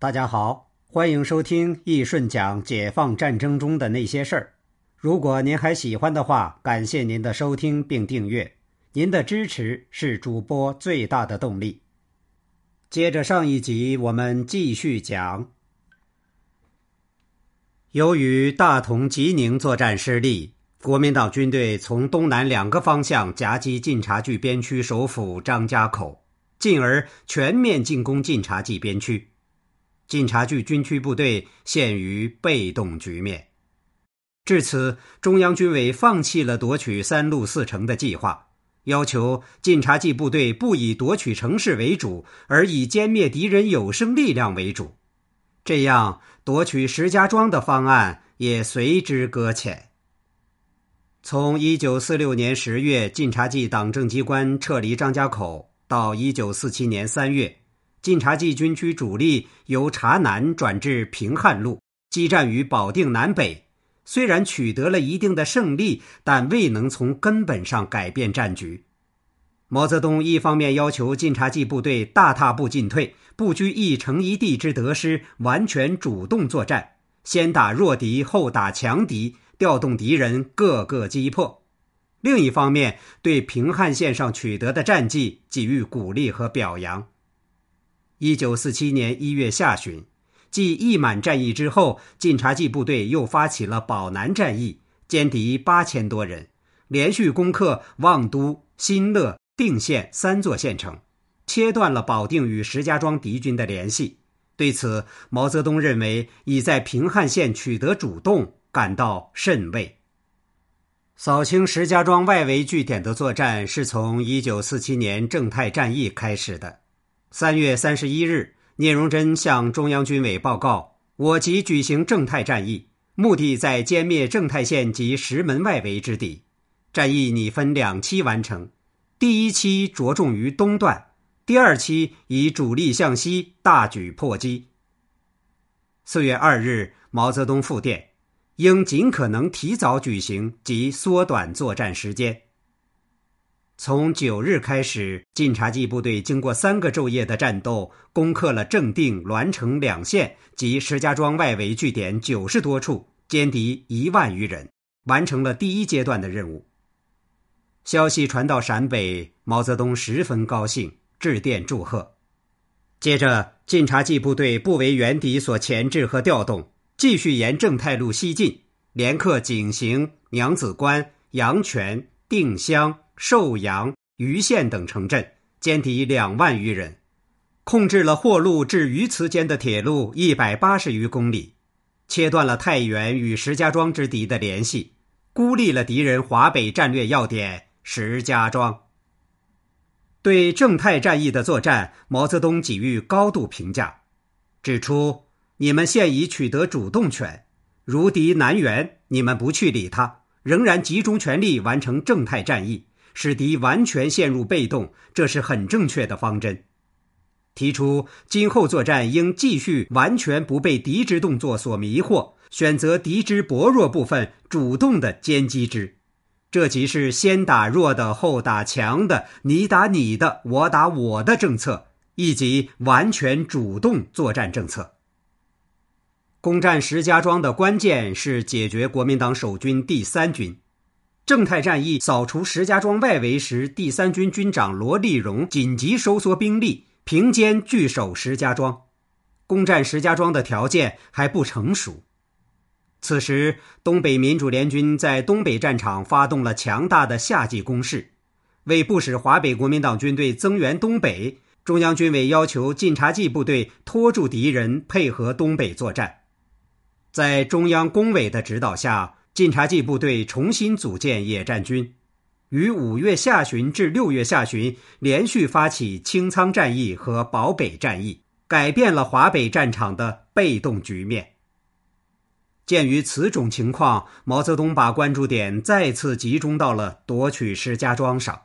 大家好，欢迎收听易顺讲解放战争中的那些事儿。如果您还喜欢的话，感谢您的收听并订阅，您的支持是主播最大的动力。接着上一集，我们继续讲。由于大同、吉宁作战失利，国民党军队从东南两个方向夹击晋察冀边区首府张家口。进而全面进攻晋察冀边区，晋察冀军区部队陷于被动局面。至此，中央军委放弃了夺取三路四城的计划，要求晋察冀部队不以夺取城市为主，而以歼灭敌人有生力量为主。这样，夺取石家庄的方案也随之搁浅。从一九四六年十月，晋察冀党政机关撤离张家口。到一九四七年三月，晋察冀军区主力由察南转至平汉路，激战于保定南北。虽然取得了一定的胜利，但未能从根本上改变战局。毛泽东一方面要求晋察冀部队大踏步进退，不拘一城一地之得失，完全主动作战，先打弱敌，后打强敌，调动敌人，各个击破。另一方面，对平汉线上取得的战绩给予鼓励和表扬。一九四七年一月下旬，继义满战役之后，晋察冀部队又发起了保南战役，歼敌八千多人，连续攻克望都、新乐、定县三座县城，切断了保定与石家庄敌军的联系。对此，毛泽东认为已在平汉线取得主动，感到甚慰。扫清石家庄外围据点的作战是从1947年正太战役开始的。3月31日，聂荣臻向中央军委报告：“我即举行正太战役，目的在歼灭正太县及石门外围之敌。战役拟分两期完成，第一期着重于东段，第二期以主力向西，大举破击。”4 月2日，毛泽东复电。应尽可能提早举行及缩短作战时间。从九日开始，晋察冀部队经过三个昼夜的战斗，攻克了正定、栾城两县及石家庄外围据点九十多处，歼敌一万余人，完成了第一阶段的任务。消息传到陕北，毛泽东十分高兴，致电祝贺。接着，晋察冀部队不为原敌所钳制和调动。继续沿正太路西进，连克井陉、娘子关、阳泉、定襄、寿阳、盂县等城镇，歼敌两万余人，控制了霍路至榆次间的铁路一百八十余公里，切断了太原与石家庄之敌的联系，孤立了敌人华北战略要点石家庄。对正太战役的作战，毛泽东给予高度评价，指出。你们现已取得主动权，如敌南援，你们不去理他，仍然集中全力完成正太战役，使敌完全陷入被动，这是很正确的方针。提出今后作战应继续完全不被敌之动作所迷惑，选择敌之薄弱部分，主动的歼击之，这即是先打弱的，后打强的，你打你的，我打我的政策，以及完全主动作战政策。攻占石家庄的关键是解决国民党守军第三军。正太战役扫除石家庄外围时，第三军军长罗立荣紧急收缩兵力，平坚据守石家庄。攻占石家庄的条件还不成熟。此时，东北民主联军在东北战场发动了强大的夏季攻势。为不使华北国民党军队增援东北，中央军委要求晋察冀部队拖住敌人，配合东北作战。在中央工委的指导下，晋察冀部队重新组建野战军，于五月下旬至六月下旬连续发起清仓战役和保北战役，改变了华北战场的被动局面。鉴于此种情况，毛泽东把关注点再次集中到了夺取石家庄上，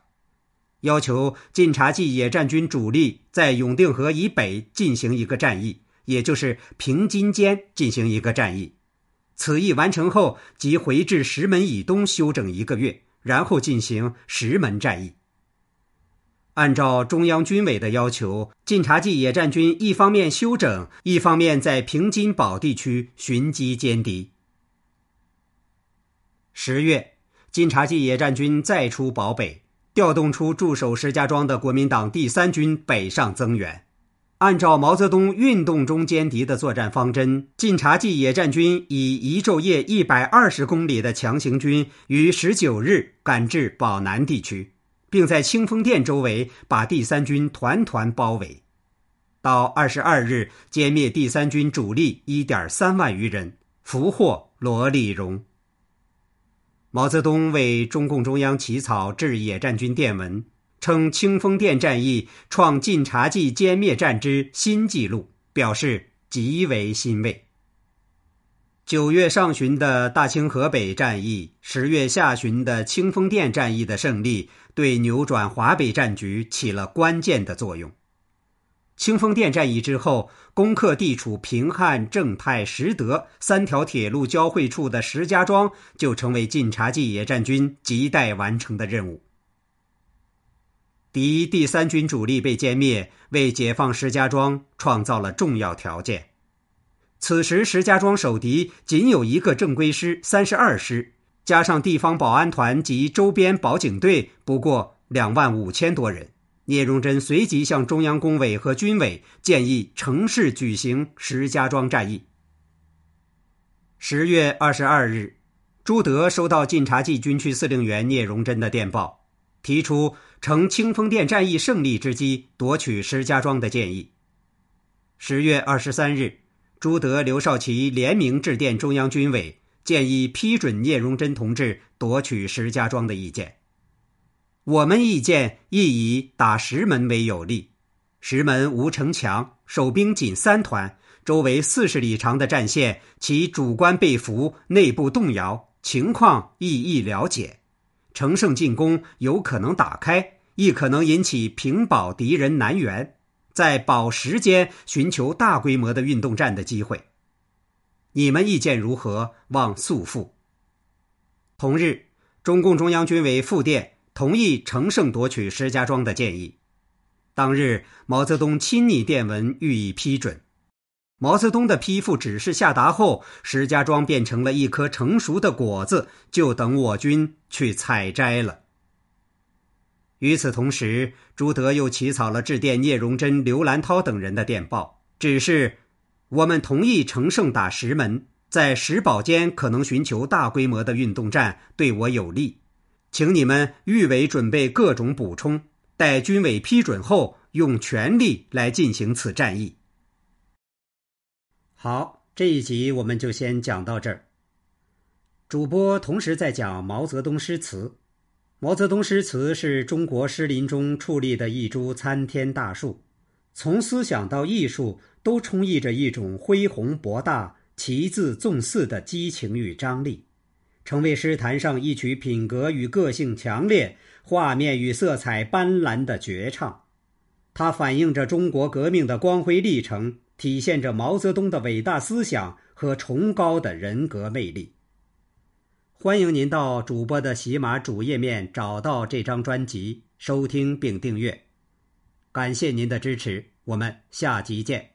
要求晋察冀野战军主力在永定河以北进行一个战役。也就是平津间进行一个战役，此役完成后即回至石门以东休整一个月，然后进行石门战役。按照中央军委的要求，晋察冀野战军一方面休整，一方面在平津保地区寻机歼敌。十月，晋察冀野战军再出保北，调动出驻守石家庄的国民党第三军北上增援。按照毛泽东运动中歼敌的作战方针，晋察冀野战军以一昼夜一百二十公里的强行军，于十九日赶至保南地区，并在清风店周围把第三军团团包围。到二十二日，歼灭第三军主力一点三万余人，俘获罗立荣。毛泽东为中共中央起草致野战军电文。称清风店战役创晋察冀歼灭战之新纪录，表示极为欣慰。九月上旬的大清河北战役，十月下旬的清风店战役的胜利，对扭转华北战局起了关键的作用。清风店战役之后，攻克地处平汉、正太、实德三条铁路交汇处的石家庄，就成为晋察冀野战军亟待完成的任务。敌第三军主力被歼灭，为解放石家庄创造了重要条件。此时，石家庄守敌仅有一个正规师三十二师，加上地方保安团及周边保警队，不过两万五千多人。聂荣臻随即向中央工委和军委建议，城市举行石家庄战役。十月二十二日，朱德收到晋察冀军区司令员聂荣臻的电报。提出乘清风店战役胜利之机夺取石家庄的建议。十月二十三日，朱德、刘少奇联名致电中央军委，建议批准聂荣臻同志夺取石家庄的意见。我们意见亦以打石门为有利。石门无城墙，守兵仅三团，周围四十里长的战线，其主官被俘，内部动摇，情况亦易了解。乘胜进攻有可能打开，亦可能引起平保敌人南援，在保时间寻求大规模的运动战的机会。你们意见如何？望速复。同日，中共中央军委复电同意乘胜夺取石家庄的建议。当日，毛泽东亲拟电文予以批准。毛泽东的批复指示下达后，石家庄变成了一颗成熟的果子，就等我军去采摘了。与此同时，朱德又起草了致电聂荣臻、刘兰涛等人的电报，指示我们同意乘胜打石门，在石堡间可能寻求大规模的运动战，对我有利，请你们预委准备各种补充，待军委批准后，用全力来进行此战役。好，这一集我们就先讲到这儿。主播同时在讲毛泽东诗词。毛泽东诗词是中国诗林中矗立的一株参天大树，从思想到艺术都充溢着一种恢宏博大、奇字纵肆的激情与张力，成为诗坛上一曲品格与个性强烈、画面与色彩斑斓的绝唱。它反映着中国革命的光辉历程。体现着毛泽东的伟大思想和崇高的人格魅力。欢迎您到主播的喜马主页面找到这张专辑，收听并订阅。感谢您的支持，我们下集见。